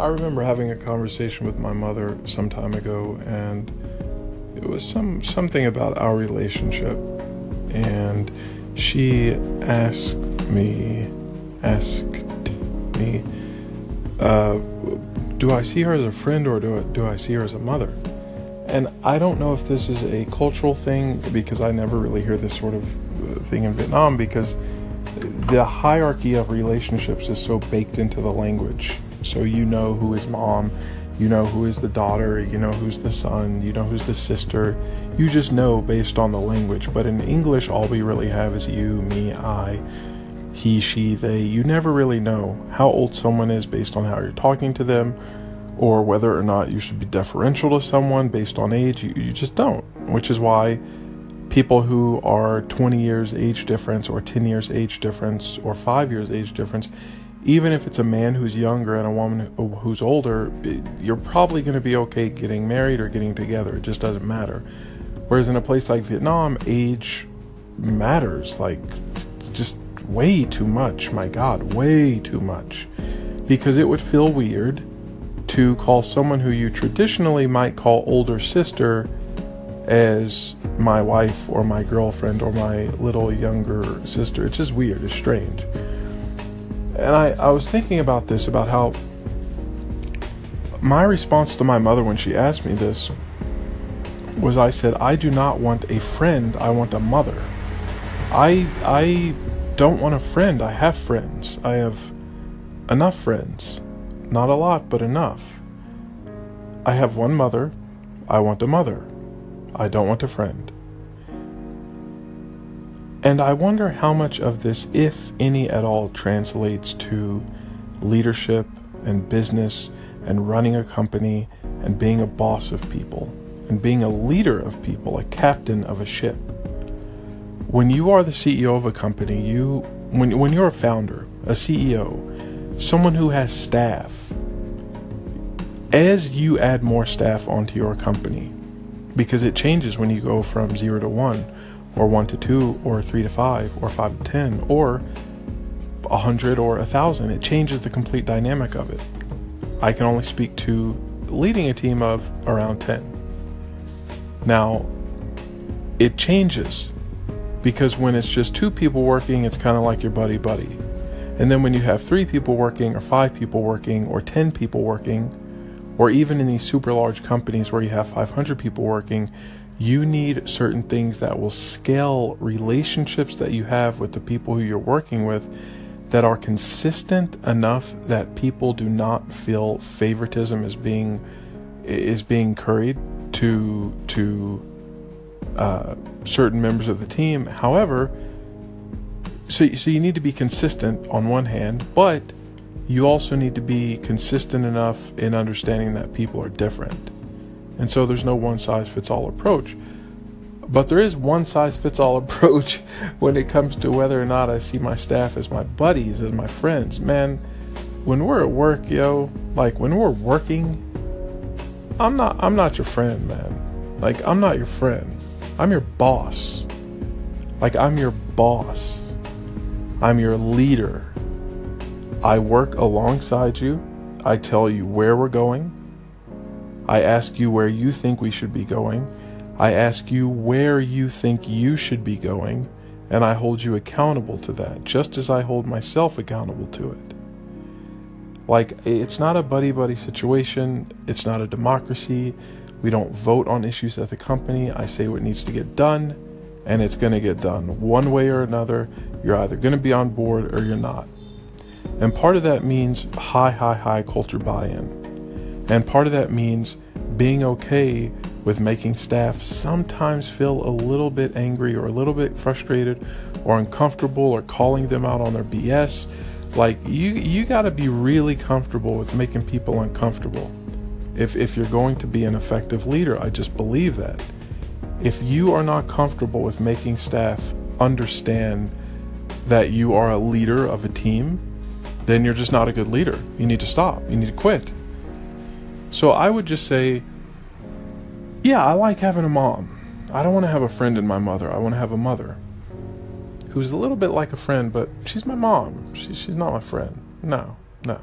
I remember having a conversation with my mother some time ago, and it was some something about our relationship, and she asked me, asked me, uh, do I see her as a friend or do I, do I see her as a mother? And I don't know if this is a cultural thing because I never really hear this sort of uh, thing in Vietnam because the hierarchy of relationships is so baked into the language. So you know who is mom, you know who is the daughter, you know who's the son, you know who's the sister. You just know based on the language. But in English, all we really have is you, me, I, he, she, they. You never really know how old someone is based on how you're talking to them or whether or not you should be deferential to someone based on age. You, you just don't, which is why people who are 20 years age difference or 10 years age difference or 5 years age difference even if it's a man who's younger and a woman who's older you're probably going to be okay getting married or getting together. It just doesn't matter. Whereas in a place like Vietnam age matters. Like just way too much my god way too much. Because it would feel weird to call someone who you traditionally might call older sister as my wife or my girlfriend or my little younger sister. It's just weird, it's strange. And I, I was thinking about this, about how my response to my mother when she asked me this was I said, I do not want a friend, I want a mother. I I don't want a friend, I have friends. I have enough friends. Not a lot, but enough. I have one mother, I want a mother. I don't want a friend. And I wonder how much of this, if any at all, translates to leadership and business and running a company and being a boss of people and being a leader of people, a captain of a ship. When you are the CEO of a company, you when when you're a founder, a CEO, someone who has staff, as you add more staff onto your company, because it changes when you go from 0 to 1 or 1 to 2 or 3 to 5 or 5 to 10 or 100 or 1000 it changes the complete dynamic of it. I can only speak to leading a team of around 10 now it changes because when it's just two people working it's kind of like your buddy buddy. And then when you have three people working or five people working or 10 people working or even in these super large companies where you have 500 people working, you need certain things that will scale relationships that you have with the people who you're working with that are consistent enough that people do not feel favoritism is being is being curried to to uh, certain members of the team. However, so so you need to be consistent on one hand, but you also need to be consistent enough in understanding that people are different. And so there's no one size fits all approach. But there is one size fits all approach when it comes to whether or not I see my staff as my buddies, as my friends. Man, when we're at work, yo, like when we're working, I'm not I'm not your friend, man. Like I'm not your friend. I'm your boss. Like I'm your boss. I'm your leader. I work alongside you. I tell you where we're going. I ask you where you think we should be going. I ask you where you think you should be going, and I hold you accountable to that, just as I hold myself accountable to it. Like, it's not a buddy buddy situation, it's not a democracy. We don't vote on issues at the company. I say what needs to get done, and it's going to get done. One way or another, you're either going to be on board or you're not. And part of that means high, high, high culture buy in. And part of that means being okay with making staff sometimes feel a little bit angry or a little bit frustrated or uncomfortable or calling them out on their BS. Like you you got to be really comfortable with making people uncomfortable. If if you're going to be an effective leader, I just believe that. If you are not comfortable with making staff understand that you are a leader of a team, then you're just not a good leader. You need to stop. You need to quit. So I would just say, yeah, I like having a mom. I don't want to have a friend in my mother. I want to have a mother who's a little bit like a friend, but she's my mom. She, she's not my friend. No, no.